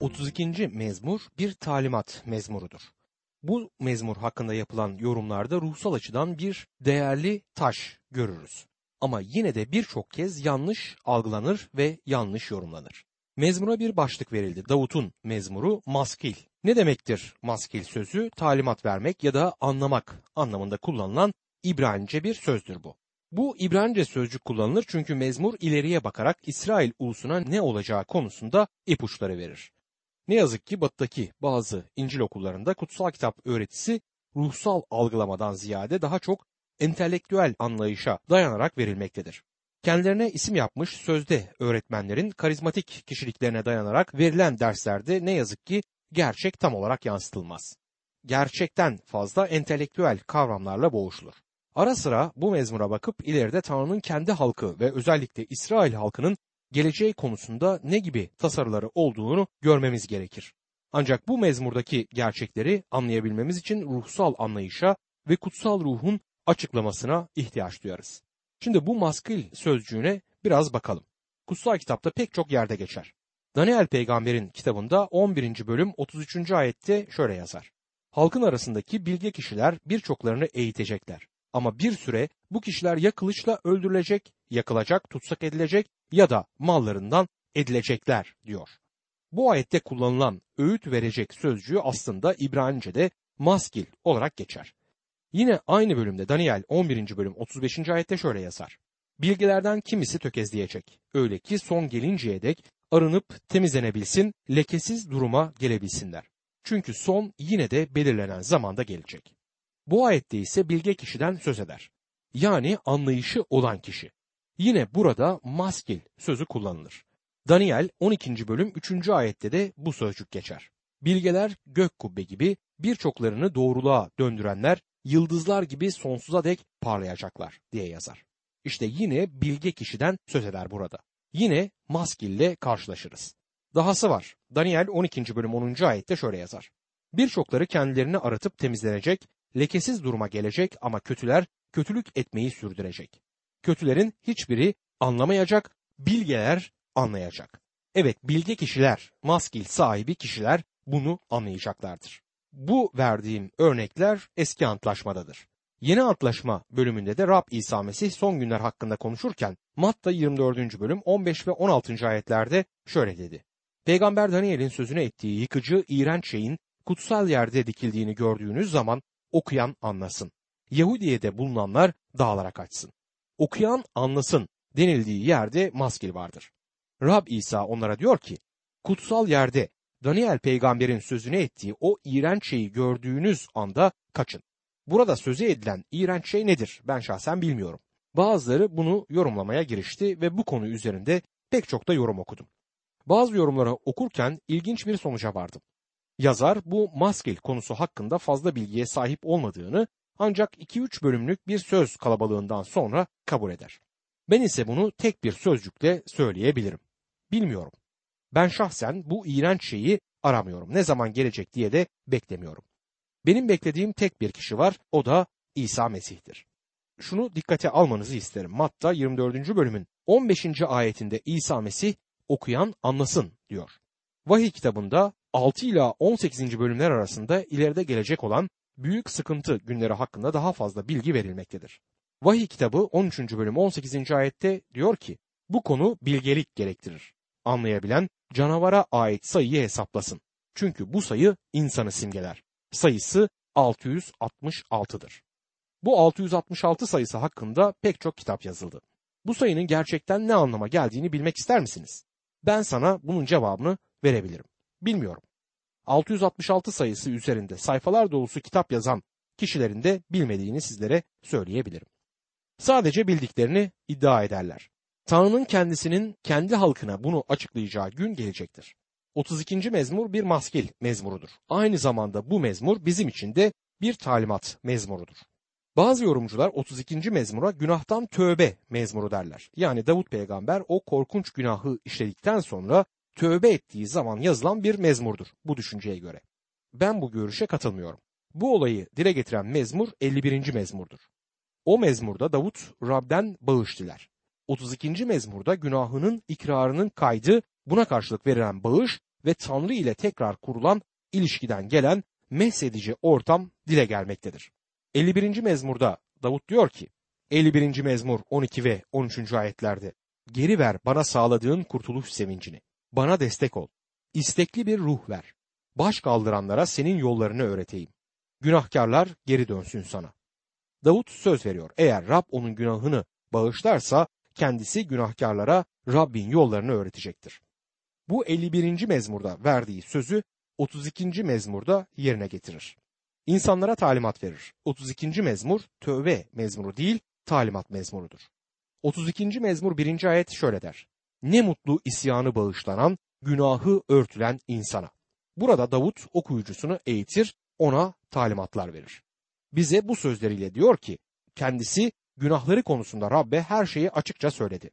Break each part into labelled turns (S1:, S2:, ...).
S1: 32. mezmur bir talimat mezmurudur. Bu mezmur hakkında yapılan yorumlarda ruhsal açıdan bir değerli taş görürüz. Ama yine de birçok kez yanlış algılanır ve yanlış yorumlanır. Mezmura bir başlık verildi. Davut'un mezmuru maskil. Ne demektir maskil sözü? Talimat vermek ya da anlamak anlamında kullanılan İbranice bir sözdür bu. Bu İbranice sözcük kullanılır çünkü mezmur ileriye bakarak İsrail ulusuna ne olacağı konusunda ipuçları verir. Ne yazık ki batıdaki bazı İncil okullarında kutsal kitap öğretisi ruhsal algılamadan ziyade daha çok entelektüel anlayışa dayanarak verilmektedir. Kendilerine isim yapmış sözde öğretmenlerin karizmatik kişiliklerine dayanarak verilen derslerde ne yazık ki gerçek tam olarak yansıtılmaz. Gerçekten fazla entelektüel kavramlarla boğuşulur. Ara sıra bu mezmura bakıp ileride Tanrı'nın kendi halkı ve özellikle İsrail halkının geleceği konusunda ne gibi tasarıları olduğunu görmemiz gerekir. Ancak bu mezmurdaki gerçekleri anlayabilmemiz için ruhsal anlayışa ve kutsal ruhun açıklamasına ihtiyaç duyarız. Şimdi bu maskil sözcüğüne biraz bakalım. Kutsal kitapta pek çok yerde geçer. Daniel peygamberin kitabında 11. bölüm 33. ayette şöyle yazar. Halkın arasındaki bilge kişiler birçoklarını eğitecekler. Ama bir süre bu kişiler ya kılıçla öldürülecek, yakılacak, tutsak edilecek ya da mallarından edilecekler diyor. Bu ayette kullanılan öğüt verecek sözcüğü aslında İbranice'de maskil olarak geçer. Yine aynı bölümde Daniel 11. bölüm 35. ayette şöyle yazar. Bilgilerden kimisi tökezleyecek. Öyle ki son gelinceye dek arınıp temizlenebilsin, lekesiz duruma gelebilsinler. Çünkü son yine de belirlenen zamanda gelecek. Bu ayette ise bilge kişiden söz eder. Yani anlayışı olan kişi. Yine burada maskil sözü kullanılır. Daniel 12. bölüm 3. ayette de bu sözcük geçer. Bilgeler gök kubbe gibi birçoklarını doğruluğa döndürenler yıldızlar gibi sonsuza dek parlayacaklar diye yazar. İşte yine bilge kişiden söz eder burada. Yine maskille karşılaşırız. Dahası var. Daniel 12. bölüm 10. ayette şöyle yazar. Birçokları kendilerini aratıp temizlenecek, lekesiz duruma gelecek ama kötüler kötülük etmeyi sürdürecek. Kötülerin hiçbiri anlamayacak, bilgeler anlayacak. Evet bilge kişiler, maskil sahibi kişiler bunu anlayacaklardır. Bu verdiğim örnekler eski antlaşmadadır. Yeni antlaşma bölümünde de Rab İsa Mesih son günler hakkında konuşurken Matta 24. bölüm 15 ve 16. ayetlerde şöyle dedi. Peygamber Daniel'in sözüne ettiği yıkıcı, iğrenç şeyin kutsal yerde dikildiğini gördüğünüz zaman okuyan anlasın. Yahudiye'de bulunanlar dağlara kaçsın. Okuyan anlasın denildiği yerde maskil vardır. Rab İsa onlara diyor ki, kutsal yerde Daniel peygamberin sözüne ettiği o iğrenç şeyi gördüğünüz anda kaçın. Burada sözü edilen iğrenç şey nedir? Ben şahsen bilmiyorum. Bazıları bunu yorumlamaya girişti ve bu konu üzerinde pek çok da yorum okudum. Bazı yorumları okurken ilginç bir sonuca vardım. Yazar bu maskil konusu hakkında fazla bilgiye sahip olmadığını ancak 2-3 bölümlük bir söz kalabalığından sonra kabul eder. Ben ise bunu tek bir sözcükle söyleyebilirim. Bilmiyorum. Ben şahsen bu iğrenç şeyi aramıyorum. Ne zaman gelecek diye de beklemiyorum. Benim beklediğim tek bir kişi var, o da İsa Mesih'tir. Şunu dikkate almanızı isterim. Matta 24. bölümün 15. ayetinde İsa Mesih okuyan anlasın diyor. Vahiy kitabında 6 ila 18. bölümler arasında ileride gelecek olan büyük sıkıntı günleri hakkında daha fazla bilgi verilmektedir. Vahiy kitabı 13. bölüm 18. ayette diyor ki bu konu bilgelik gerektirir. Anlayabilen canavara ait sayıyı hesaplasın. Çünkü bu sayı insanı simgeler. Sayısı 666'dır. Bu 666 sayısı hakkında pek çok kitap yazıldı. Bu sayının gerçekten ne anlama geldiğini bilmek ister misiniz? Ben sana bunun cevabını verebilirim. Bilmiyorum. 666 sayısı üzerinde sayfalar dolusu kitap yazan kişilerin de bilmediğini sizlere söyleyebilirim. Sadece bildiklerini iddia ederler. Tanrı'nın kendisinin kendi halkına bunu açıklayacağı gün gelecektir. 32. mezmur bir maskil mezmurudur. Aynı zamanda bu mezmur bizim için de bir talimat mezmurudur. Bazı yorumcular 32. mezmura günahtan tövbe mezmuru derler. Yani Davut peygamber o korkunç günahı işledikten sonra tövbe ettiği zaman yazılan bir mezmurdur bu düşünceye göre. Ben bu görüşe katılmıyorum. Bu olayı dile getiren mezmur 51. mezmurdur. O mezmurda Davut Rab'den bağış diler. 32. mezmurda günahının ikrarının kaydı buna karşılık verilen bağış ve Tanrı ile tekrar kurulan ilişkiden gelen meshedici ortam dile gelmektedir. 51. mezmurda Davut diyor ki 51. mezmur 12 ve 13. ayetlerde Geri ver bana sağladığın kurtuluş sevincini. Bana destek ol. İstekli bir ruh ver. Baş kaldıranlara senin yollarını öğreteyim. Günahkarlar geri dönsün sana. Davut söz veriyor. Eğer Rab onun günahını bağışlarsa kendisi günahkarlara Rabbin yollarını öğretecektir. Bu 51. mezmurda verdiği sözü 32. mezmurda yerine getirir. İnsanlara talimat verir. 32. mezmur tövbe mezmuru değil, talimat mezmurudur. 32. mezmur 1. ayet şöyle der. Ne mutlu isyanı bağışlanan, günahı örtülen insana. Burada Davut okuyucusunu eğitir, ona talimatlar verir. Bize bu sözleriyle diyor ki, kendisi günahları konusunda Rabbe her şeyi açıkça söyledi.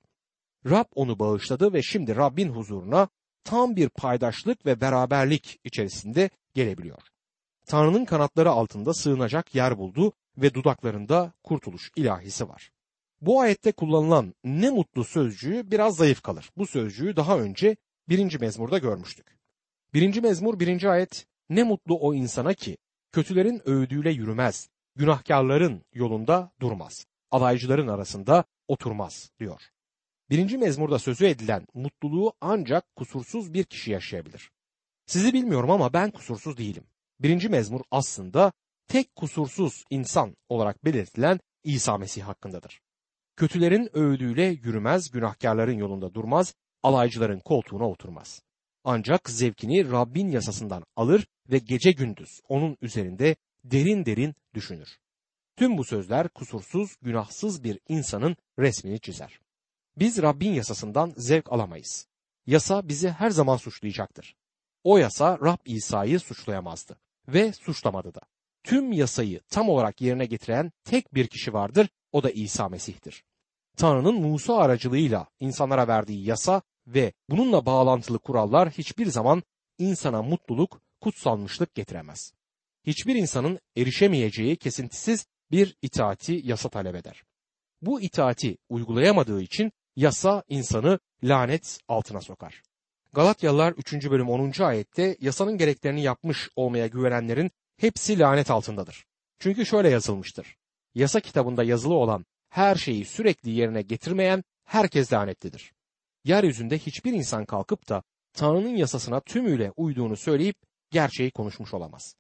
S1: Rab onu bağışladı ve şimdi Rabbin huzuruna tam bir paydaşlık ve beraberlik içerisinde gelebiliyor. Tanrı'nın kanatları altında sığınacak yer buldu ve dudaklarında kurtuluş ilahisi var. Bu ayette kullanılan ne mutlu sözcüğü biraz zayıf kalır. Bu sözcüğü daha önce birinci mezmurda görmüştük. Birinci mezmur birinci ayet ne mutlu o insana ki kötülerin övdüğüyle yürümez, günahkarların yolunda durmaz, alaycıların arasında oturmaz diyor. Birinci mezmurda sözü edilen mutluluğu ancak kusursuz bir kişi yaşayabilir. Sizi bilmiyorum ama ben kusursuz değilim. Birinci mezmur aslında tek kusursuz insan olarak belirtilen İsa Mesih hakkındadır. Kötülerin övdüğüyle yürümez, günahkarların yolunda durmaz, alaycıların koltuğuna oturmaz. Ancak zevkini Rabbin yasasından alır ve gece gündüz onun üzerinde derin derin düşünür. Tüm bu sözler kusursuz, günahsız bir insanın resmini çizer. Biz Rabbin yasasından zevk alamayız. Yasa bizi her zaman suçlayacaktır. O yasa Rab İsa'yı suçlayamazdı ve suçlamadı da. Tüm yasayı tam olarak yerine getiren tek bir kişi vardır, o da İsa Mesih'tir. Tanrı'nın Musa aracılığıyla insanlara verdiği yasa ve bununla bağlantılı kurallar hiçbir zaman insana mutluluk, kutsalmışlık getiremez. Hiçbir insanın erişemeyeceği kesintisiz bir itaati yasa talep eder. Bu itaati uygulayamadığı için yasa insanı lanet altına sokar. Galatyalılar 3. bölüm 10. ayette yasanın gereklerini yapmış olmaya güvenenlerin hepsi lanet altındadır. Çünkü şöyle yazılmıştır. Yasa kitabında yazılı olan her şeyi sürekli yerine getirmeyen herkes lanetlidir. Yeryüzünde hiçbir insan kalkıp da Tanrı'nın yasasına tümüyle uyduğunu söyleyip gerçeği konuşmuş olamaz.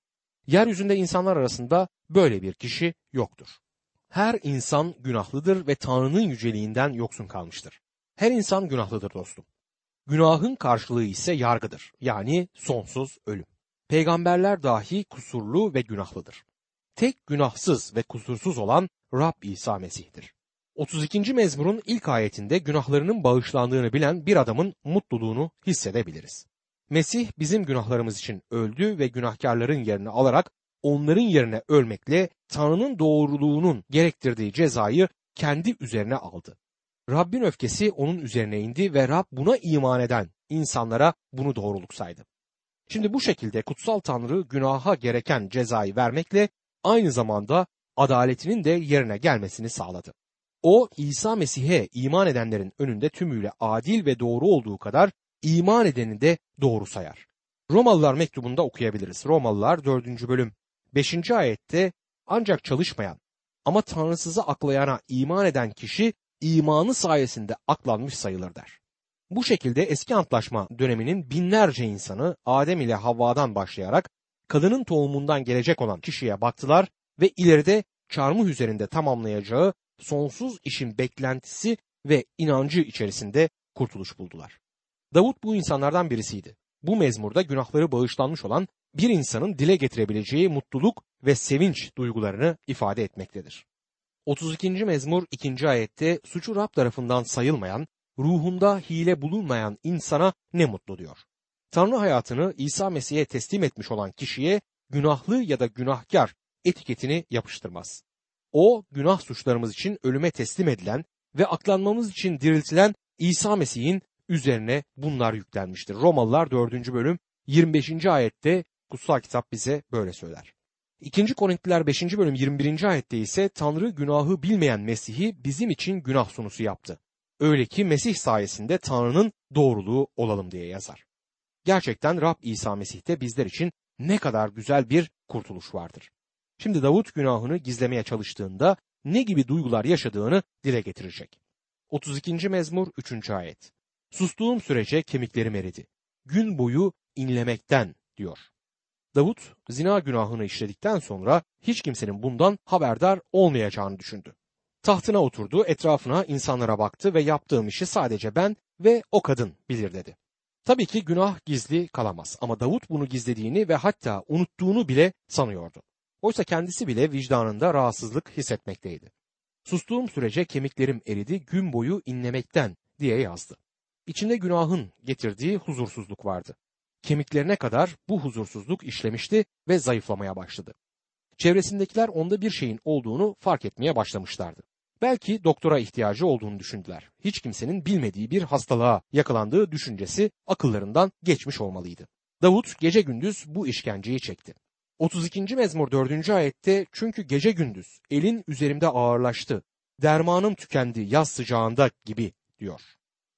S1: Yeryüzünde insanlar arasında böyle bir kişi yoktur. Her insan günahlıdır ve Tanrı'nın yüceliğinden yoksun kalmıştır. Her insan günahlıdır dostum. Günahın karşılığı ise yargıdır. Yani sonsuz ölüm. Peygamberler dahi kusurlu ve günahlıdır. Tek günahsız ve kusursuz olan Rab İsa Mesih'tir. 32. mezmurun ilk ayetinde günahlarının bağışlandığını bilen bir adamın mutluluğunu hissedebiliriz. Mesih bizim günahlarımız için öldü ve günahkarların yerini alarak onların yerine ölmekle Tanrı'nın doğruluğunun gerektirdiği cezayı kendi üzerine aldı. Rabbin öfkesi onun üzerine indi ve Rab buna iman eden insanlara bunu doğruluk saydı. Şimdi bu şekilde kutsal Tanrı günaha gereken cezayı vermekle aynı zamanda adaletinin de yerine gelmesini sağladı. O İsa Mesih'e iman edenlerin önünde tümüyle adil ve doğru olduğu kadar iman edeni de doğru sayar. Romalılar mektubunda okuyabiliriz. Romalılar 4. bölüm 5. ayette ancak çalışmayan ama tanrısızı aklayana iman eden kişi imanı sayesinde aklanmış sayılır der. Bu şekilde eski antlaşma döneminin binlerce insanı Adem ile Havva'dan başlayarak kadının tohumundan gelecek olan kişiye baktılar ve ileride çarmıh üzerinde tamamlayacağı sonsuz işin beklentisi ve inancı içerisinde kurtuluş buldular. Davut bu insanlardan birisiydi. Bu mezmurda günahları bağışlanmış olan bir insanın dile getirebileceği mutluluk ve sevinç duygularını ifade etmektedir. 32. mezmur 2. ayette suçu Rab tarafından sayılmayan, ruhunda hile bulunmayan insana ne mutlu diyor. Tanrı hayatını İsa Mesih'e teslim etmiş olan kişiye günahlı ya da günahkar etiketini yapıştırmaz. O günah suçlarımız için ölüme teslim edilen ve aklanmamız için diriltilen İsa Mesih'in üzerine bunlar yüklenmiştir. Romalılar 4. bölüm 25. ayette kutsal kitap bize böyle söyler. 2. Korintiler 5. bölüm 21. ayette ise Tanrı günahı bilmeyen Mesih'i bizim için günah sunusu yaptı. Öyle ki Mesih sayesinde Tanrı'nın doğruluğu olalım diye yazar. Gerçekten Rab İsa Mesih'te bizler için ne kadar güzel bir kurtuluş vardır. Şimdi Davut günahını gizlemeye çalıştığında ne gibi duygular yaşadığını dile getirecek. 32. mezmur 3. ayet. Sustuğum sürece kemiklerim eridi. Gün boyu inlemekten diyor. Davut zina günahını işledikten sonra hiç kimsenin bundan haberdar olmayacağını düşündü. Tahtına oturdu, etrafına insanlara baktı ve yaptığım işi sadece ben ve o kadın bilir dedi. Tabii ki günah gizli kalamaz ama Davut bunu gizlediğini ve hatta unuttuğunu bile sanıyordu. Oysa kendisi bile vicdanında rahatsızlık hissetmekteydi. Sustuğum sürece kemiklerim eridi, gün boyu inlemekten diye yazdı. İçinde günahın getirdiği huzursuzluk vardı. Kemiklerine kadar bu huzursuzluk işlemişti ve zayıflamaya başladı. Çevresindekiler onda bir şeyin olduğunu fark etmeye başlamışlardı. Belki doktora ihtiyacı olduğunu düşündüler. Hiç kimsenin bilmediği bir hastalığa yakalandığı düşüncesi akıllarından geçmiş olmalıydı. Davut gece gündüz bu işkenceyi çekti. 32. mezmur 4. ayette çünkü gece gündüz elin üzerimde ağırlaştı, dermanım tükendi yaz sıcağında gibi diyor.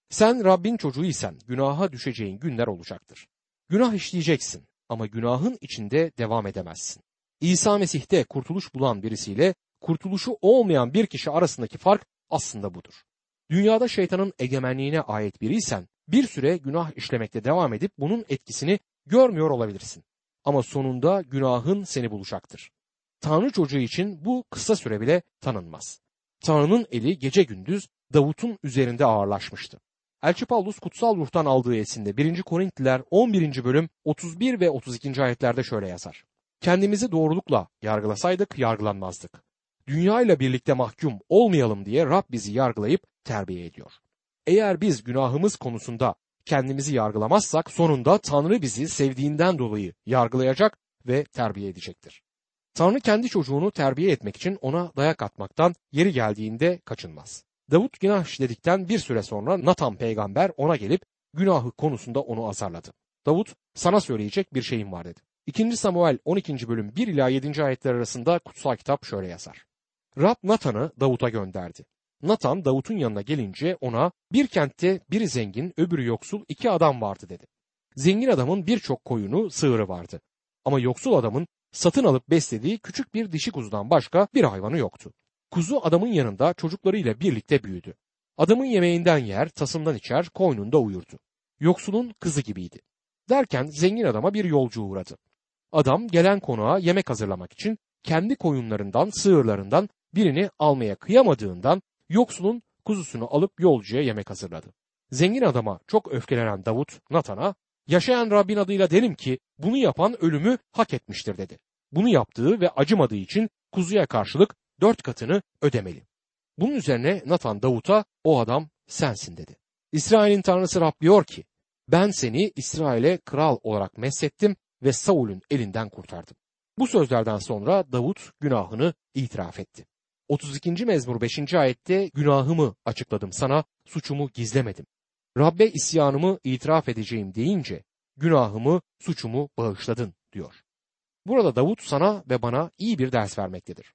S1: Sen Rabbin çocuğuysan günaha düşeceğin günler olacaktır. Günah işleyeceksin ama günahın içinde devam edemezsin. İsa Mesih'te kurtuluş bulan birisiyle kurtuluşu olmayan bir kişi arasındaki fark aslında budur. Dünyada şeytanın egemenliğine ait biriysen bir süre günah işlemekte devam edip bunun etkisini görmüyor olabilirsin. Ama sonunda günahın seni bulacaktır. Tanrı çocuğu için bu kısa süre bile tanınmaz. Tanrı'nın eli gece gündüz Davut'un üzerinde ağırlaşmıştı. Elçi Paulus kutsal ruhtan aldığı esinde 1. Korintliler 11. bölüm 31 ve 32. ayetlerde şöyle yazar. Kendimizi doğrulukla yargılasaydık yargılanmazdık. Dünya ile birlikte mahkum olmayalım diye Rab bizi yargılayıp terbiye ediyor. Eğer biz günahımız konusunda kendimizi yargılamazsak sonunda Tanrı bizi sevdiğinden dolayı yargılayacak ve terbiye edecektir. Tanrı kendi çocuğunu terbiye etmek için ona dayak atmaktan yeri geldiğinde kaçınmaz. Davut günah işledikten bir süre sonra Nathan peygamber ona gelip günahı konusunda onu azarladı. Davut sana söyleyecek bir şeyim var dedi. 2. Samuel 12. bölüm 1 ila 7. ayetler arasında kutsal kitap şöyle yazar. Rab Natan'ı Davut'a gönderdi. Natan Davut'un yanına gelince ona bir kentte biri zengin öbürü yoksul iki adam vardı dedi. Zengin adamın birçok koyunu sığırı vardı. Ama yoksul adamın satın alıp beslediği küçük bir dişi kuzudan başka bir hayvanı yoktu. Kuzu adamın yanında çocuklarıyla birlikte büyüdü. Adamın yemeğinden yer, tasından içer, koynunda uyurdu. Yoksulun kızı gibiydi. Derken zengin adama bir yolcu uğradı. Adam gelen konuğa yemek hazırlamak için kendi koyunlarından, sığırlarından birini almaya kıyamadığından yoksulun kuzusunu alıp yolcuya yemek hazırladı. Zengin adama çok öfkelenen Davut Natan'a yaşayan Rabbin adıyla derim ki bunu yapan ölümü hak etmiştir dedi. Bunu yaptığı ve acımadığı için kuzuya karşılık dört katını ödemeli. Bunun üzerine Nathan Davut'a o adam sensin dedi. İsrail'in tanrısı Rab diyor ki ben seni İsrail'e kral olarak meslettim ve Saul'ün elinden kurtardım. Bu sözlerden sonra Davut günahını itiraf etti. 32. mezmur 5. ayette günahımı açıkladım sana, suçumu gizlemedim. Rabbe isyanımı itiraf edeceğim deyince günahımı, suçumu bağışladın diyor. Burada Davut sana ve bana iyi bir ders vermektedir.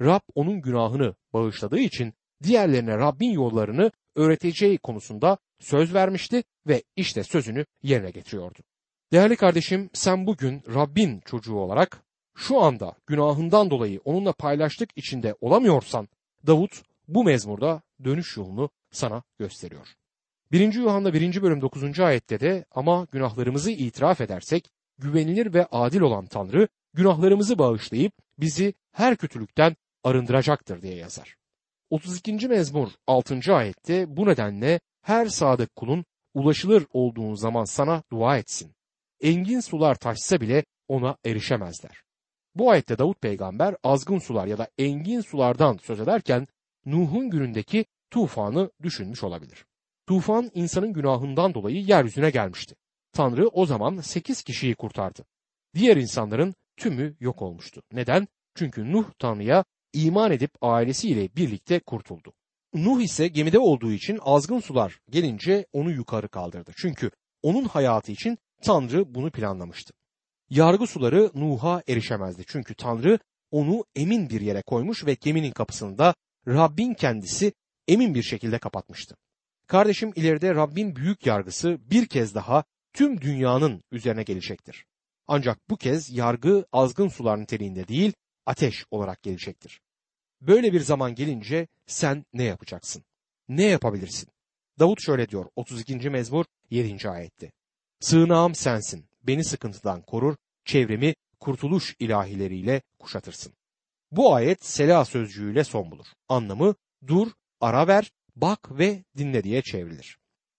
S1: Rab onun günahını bağışladığı için diğerlerine Rabbin yollarını öğreteceği konusunda söz vermişti ve işte sözünü yerine getiriyordu. Değerli kardeşim sen bugün Rabbin çocuğu olarak şu anda günahından dolayı onunla paylaştık içinde olamıyorsan Davut bu mezmurda dönüş yolunu sana gösteriyor. 1. Yuhanna 1. bölüm 9. ayette de ama günahlarımızı itiraf edersek güvenilir ve adil olan Tanrı günahlarımızı bağışlayıp bizi her kötülükten arındıracaktır diye yazar. 32. mezmur 6. ayette bu nedenle her sadık kulun ulaşılır olduğun zaman sana dua etsin. Engin sular taşsa bile ona erişemezler. Bu ayette Davut peygamber azgın sular ya da engin sulardan söz ederken Nuh'un günündeki tufanı düşünmüş olabilir. Tufan insanın günahından dolayı yeryüzüne gelmişti. Tanrı o zaman 8 kişiyi kurtardı. Diğer insanların tümü yok olmuştu. Neden? Çünkü Nuh Tanrı'ya iman edip ailesiyle birlikte kurtuldu. Nuh ise gemide olduğu için azgın sular gelince onu yukarı kaldırdı. Çünkü onun hayatı için Tanrı bunu planlamıştı. Yargı suları Nuh'a erişemezdi. Çünkü Tanrı onu emin bir yere koymuş ve geminin kapısını da Rabbin kendisi emin bir şekilde kapatmıştı. Kardeşim ileride Rabbin büyük yargısı bir kez daha tüm dünyanın üzerine gelecektir. Ancak bu kez yargı azgın sular niteliğinde değil, ateş olarak gelecektir. Böyle bir zaman gelince sen ne yapacaksın? Ne yapabilirsin? Davut şöyle diyor 32. mezmur 7. ayette. Sığınağım sensin, beni sıkıntıdan korur, çevremi kurtuluş ilahileriyle kuşatırsın. Bu ayet Sela sözcüğüyle son bulur. Anlamı dur, ara ver, bak ve dinle diye çevrilir.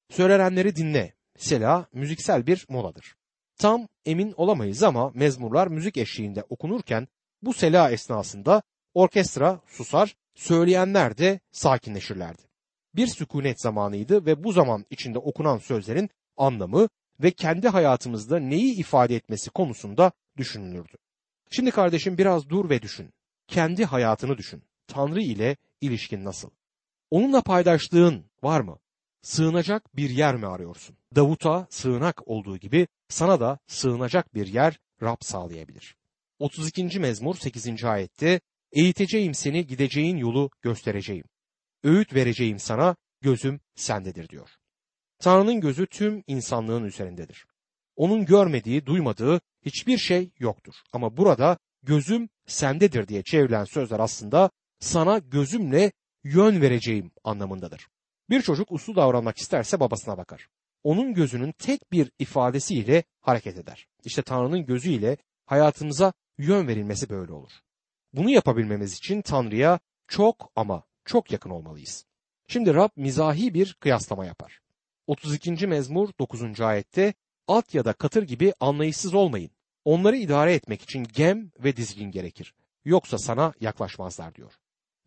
S1: Söylenenleri dinle. Sela müziksel bir moladır. Tam emin olamayız ama mezmurlar müzik eşliğinde okunurken bu sela esnasında orkestra susar, söyleyenler de sakinleşirlerdi. Bir sükunet zamanıydı ve bu zaman içinde okunan sözlerin anlamı ve kendi hayatımızda neyi ifade etmesi konusunda düşünülürdü. Şimdi kardeşim biraz dur ve düşün. Kendi hayatını düşün. Tanrı ile ilişkin nasıl? Onunla paydaşlığın var mı? Sığınacak bir yer mi arıyorsun? Davut'a sığınak olduğu gibi sana da sığınacak bir yer Rab sağlayabilir. 32. mezmur 8. ayette Eğiteceğim seni gideceğin yolu göstereceğim. Öğüt vereceğim sana gözüm sendedir diyor. Tanrı'nın gözü tüm insanlığın üzerindedir. Onun görmediği, duymadığı hiçbir şey yoktur. Ama burada gözüm sendedir diye çevrilen sözler aslında sana gözümle yön vereceğim anlamındadır. Bir çocuk uslu davranmak isterse babasına bakar. Onun gözünün tek bir ifadesiyle hareket eder. İşte Tanrı'nın gözüyle hayatımıza yön verilmesi böyle olur. Bunu yapabilmemiz için Tanrı'ya çok ama çok yakın olmalıyız. Şimdi Rab mizahi bir kıyaslama yapar. 32. mezmur 9. ayette at ya da katır gibi anlayışsız olmayın. Onları idare etmek için gem ve dizgin gerekir. Yoksa sana yaklaşmazlar diyor.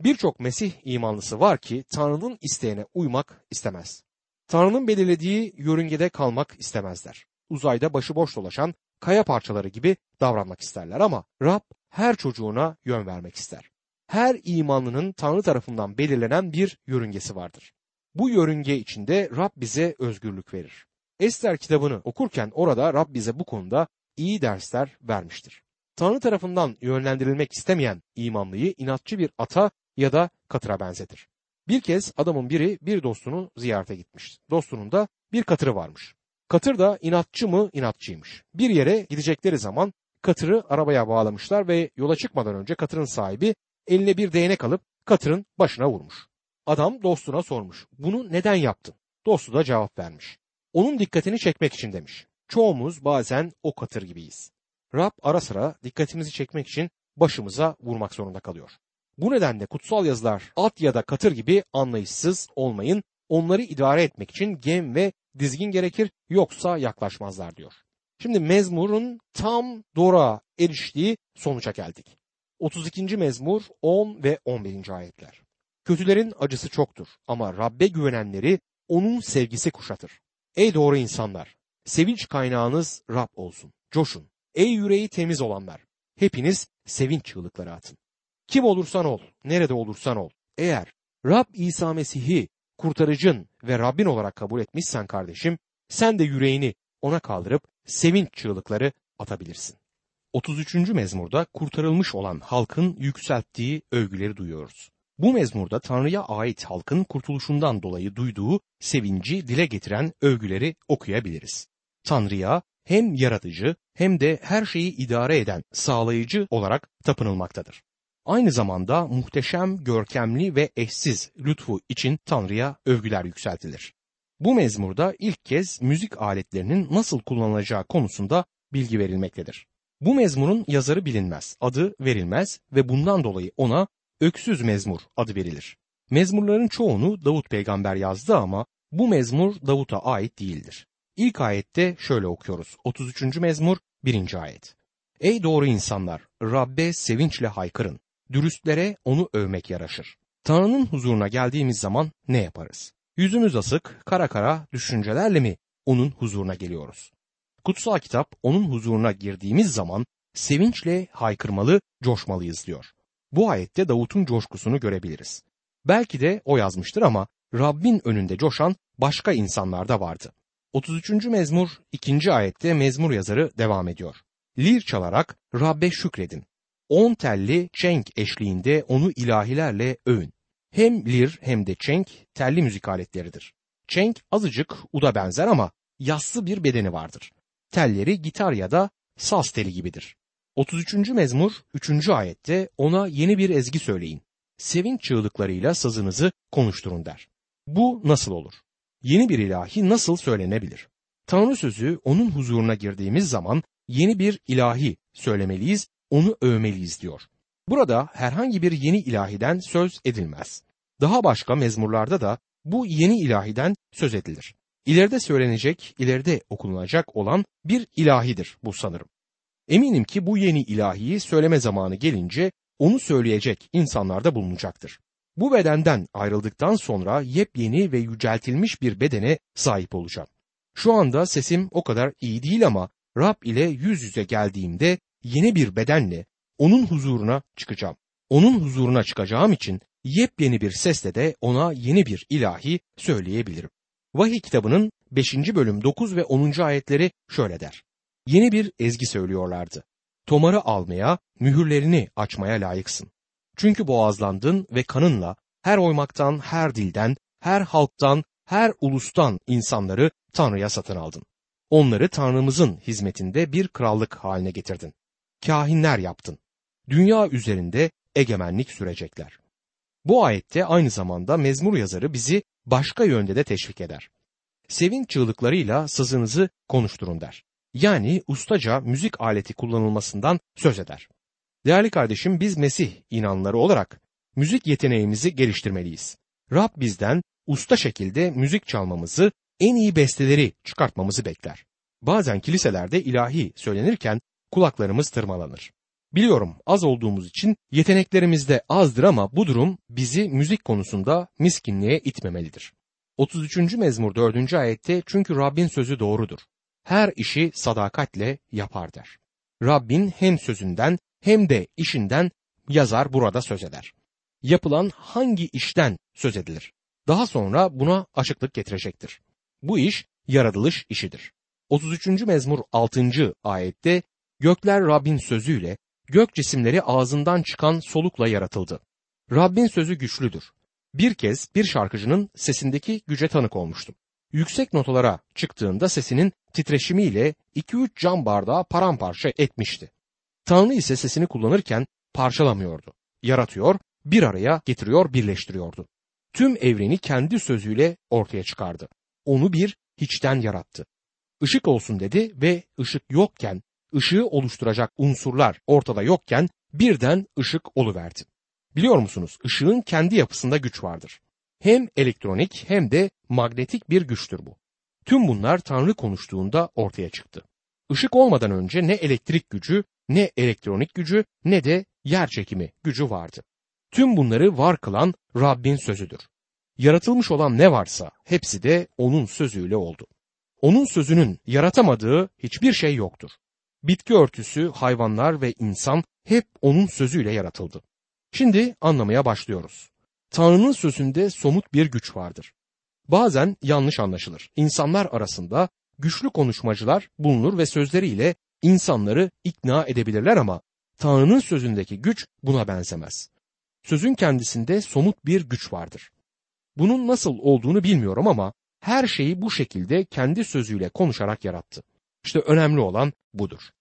S1: Birçok Mesih imanlısı var ki Tanrı'nın isteğine uymak istemez. Tanrı'nın belirlediği yörüngede kalmak istemezler. Uzayda başıboş dolaşan kaya parçaları gibi davranmak isterler ama Rab her çocuğuna yön vermek ister. Her imanlının Tanrı tarafından belirlenen bir yörüngesi vardır. Bu yörünge içinde Rab bize özgürlük verir. Ester kitabını okurken orada Rab bize bu konuda iyi dersler vermiştir. Tanrı tarafından yönlendirilmek istemeyen imanlıyı inatçı bir ata ya da katıra benzetir. Bir kez adamın biri bir dostunu ziyarete gitmiş. Dostunun da bir katırı varmış. Katır da inatçı mı inatçıymış. Bir yere gidecekleri zaman katırı arabaya bağlamışlar ve yola çıkmadan önce katırın sahibi eline bir değnek alıp katırın başına vurmuş. Adam dostuna sormuş. Bunu neden yaptın? Dostu da cevap vermiş. Onun dikkatini çekmek için demiş. Çoğumuz bazen o katır gibiyiz. Rab ara sıra dikkatimizi çekmek için başımıza vurmak zorunda kalıyor. Bu nedenle kutsal yazılar at ya da katır gibi anlayışsız olmayın. Onları idare etmek için gem ve dizgin gerekir yoksa yaklaşmazlar diyor. Şimdi mezmurun tam dora eriştiği sonuca geldik. 32. mezmur 10 ve 11. ayetler. Kötülerin acısı çoktur ama Rabbe güvenenleri onun sevgisi kuşatır. Ey doğru insanlar, sevinç kaynağınız Rab olsun. Coşun. Ey yüreği temiz olanlar, hepiniz sevinç çığlıkları atın. Kim olursan ol, nerede olursan ol. Eğer Rab İsa Mesih'i kurtarıcın ve Rabbin olarak kabul etmişsen kardeşim, sen de yüreğini ona kaldırıp sevinç çığlıkları atabilirsin. 33. mezmurda kurtarılmış olan halkın yükselttiği övgüleri duyuyoruz. Bu mezmurda Tanrı'ya ait halkın kurtuluşundan dolayı duyduğu sevinci dile getiren övgüleri okuyabiliriz. Tanrı'ya hem yaratıcı hem de her şeyi idare eden sağlayıcı olarak tapınılmaktadır. Aynı zamanda muhteşem, görkemli ve eşsiz lütfu için Tanrı'ya övgüler yükseltilir. Bu mezmurda ilk kez müzik aletlerinin nasıl kullanılacağı konusunda bilgi verilmektedir. Bu mezmurun yazarı bilinmez, adı verilmez ve bundan dolayı ona öksüz mezmur adı verilir. Mezmurların çoğunu Davut peygamber yazdı ama bu mezmur Davut'a ait değildir. İlk ayette şöyle okuyoruz. 33. mezmur 1. ayet. Ey doğru insanlar, Rabbe sevinçle haykırın. Dürüstlere onu övmek yaraşır. Tanrı'nın huzuruna geldiğimiz zaman ne yaparız? Yüzümüz asık, kara kara düşüncelerle mi onun huzuruna geliyoruz? Kutsal kitap onun huzuruna girdiğimiz zaman sevinçle haykırmalı, coşmalıyız diyor. Bu ayette Davut'un coşkusunu görebiliriz. Belki de o yazmıştır ama Rabbin önünde coşan başka insanlar da vardı. 33. mezmur 2. ayette mezmur yazarı devam ediyor. Lir çalarak Rabbe şükredin. On telli çenk eşliğinde onu ilahilerle övün. Hem lir hem de çenk telli müzik aletleridir. Çenk azıcık uda benzer ama yassı bir bedeni vardır. Telleri gitar ya da saz teli gibidir. 33. mezmur 3. ayette ona yeni bir ezgi söyleyin. Sevinç çığlıklarıyla sazınızı konuşturun der. Bu nasıl olur? Yeni bir ilahi nasıl söylenebilir? Tanrı sözü onun huzuruna girdiğimiz zaman yeni bir ilahi söylemeliyiz, onu övmeliyiz diyor. Burada herhangi bir yeni ilahiden söz edilmez. Daha başka mezmurlarda da bu yeni ilahiden söz edilir. İleride söylenecek, ileride okunacak olan bir ilahidir bu sanırım. Eminim ki bu yeni ilahiyi söyleme zamanı gelince onu söyleyecek insanlar da bulunacaktır. Bu bedenden ayrıldıktan sonra yepyeni ve yüceltilmiş bir bedene sahip olacağım. Şu anda sesim o kadar iyi değil ama Rab ile yüz yüze geldiğimde yeni bir bedenle onun huzuruna çıkacağım. Onun huzuruna çıkacağım için yepyeni bir sesle de ona yeni bir ilahi söyleyebilirim. Vahiy kitabının 5. bölüm 9 ve 10. ayetleri şöyle der. Yeni bir ezgi söylüyorlardı. Tomarı almaya, mühürlerini açmaya layıksın. Çünkü boğazlandın ve kanınla her oymaktan, her dilden, her halktan, her ulustan insanları Tanrı'ya satın aldın. Onları Tanrımızın hizmetinde bir krallık haline getirdin. Kahinler yaptın. Dünya üzerinde egemenlik sürecekler. Bu ayette aynı zamanda mezmur yazarı bizi başka yönde de teşvik eder. Sevinç çığlıklarıyla sızınızı konuşturun der. Yani ustaca müzik aleti kullanılmasından söz eder. Değerli kardeşim biz Mesih inanları olarak müzik yeteneğimizi geliştirmeliyiz. Rab bizden usta şekilde müzik çalmamızı, en iyi besteleri çıkartmamızı bekler. Bazen kiliselerde ilahi söylenirken kulaklarımız tırmalanır. Biliyorum az olduğumuz için yeteneklerimiz de azdır ama bu durum bizi müzik konusunda miskinliğe itmemelidir. 33. mezmur 4. ayette çünkü Rabbin sözü doğrudur. Her işi sadakatle yapar der. Rabbin hem sözünden hem de işinden yazar burada söz eder. Yapılan hangi işten söz edilir? Daha sonra buna açıklık getirecektir. Bu iş yaratılış işidir. 33. mezmur 6. ayette gökler Rabbin sözüyle, gök cisimleri ağzından çıkan solukla yaratıldı. Rabbin sözü güçlüdür. Bir kez bir şarkıcının sesindeki güce tanık olmuştum. Yüksek notalara çıktığında sesinin titreşimiyle 2-3 cam bardağı paramparça etmişti. Tanrı ise sesini kullanırken parçalamıyordu. Yaratıyor, bir araya getiriyor, birleştiriyordu. Tüm evreni kendi sözüyle ortaya çıkardı. Onu bir hiçten yarattı. Işık olsun dedi ve ışık yokken, ışığı oluşturacak unsurlar ortada yokken birden ışık oluverdi. Biliyor musunuz? Işığın kendi yapısında güç vardır. Hem elektronik hem de magnetik bir güçtür bu. Tüm bunlar Tanrı konuştuğunda ortaya çıktı. Işık olmadan önce ne elektrik gücü, ne elektronik gücü, ne de yer çekimi gücü vardı. Tüm bunları var kılan Rabbin sözüdür. Yaratılmış olan ne varsa hepsi de onun sözüyle oldu. Onun sözünün yaratamadığı hiçbir şey yoktur. Bitki örtüsü, hayvanlar ve insan hep onun sözüyle yaratıldı. Şimdi anlamaya başlıyoruz. Tanrı'nın sözünde somut bir güç vardır. Bazen yanlış anlaşılır. İnsanlar arasında güçlü konuşmacılar bulunur ve sözleriyle insanları ikna edebilirler ama Tanrı'nın sözündeki güç buna benzemez. Sözün kendisinde somut bir güç vardır. Bunun nasıl olduğunu bilmiyorum ama her şeyi bu şekilde kendi sözüyle konuşarak yarattı. İşte önemli olan budur.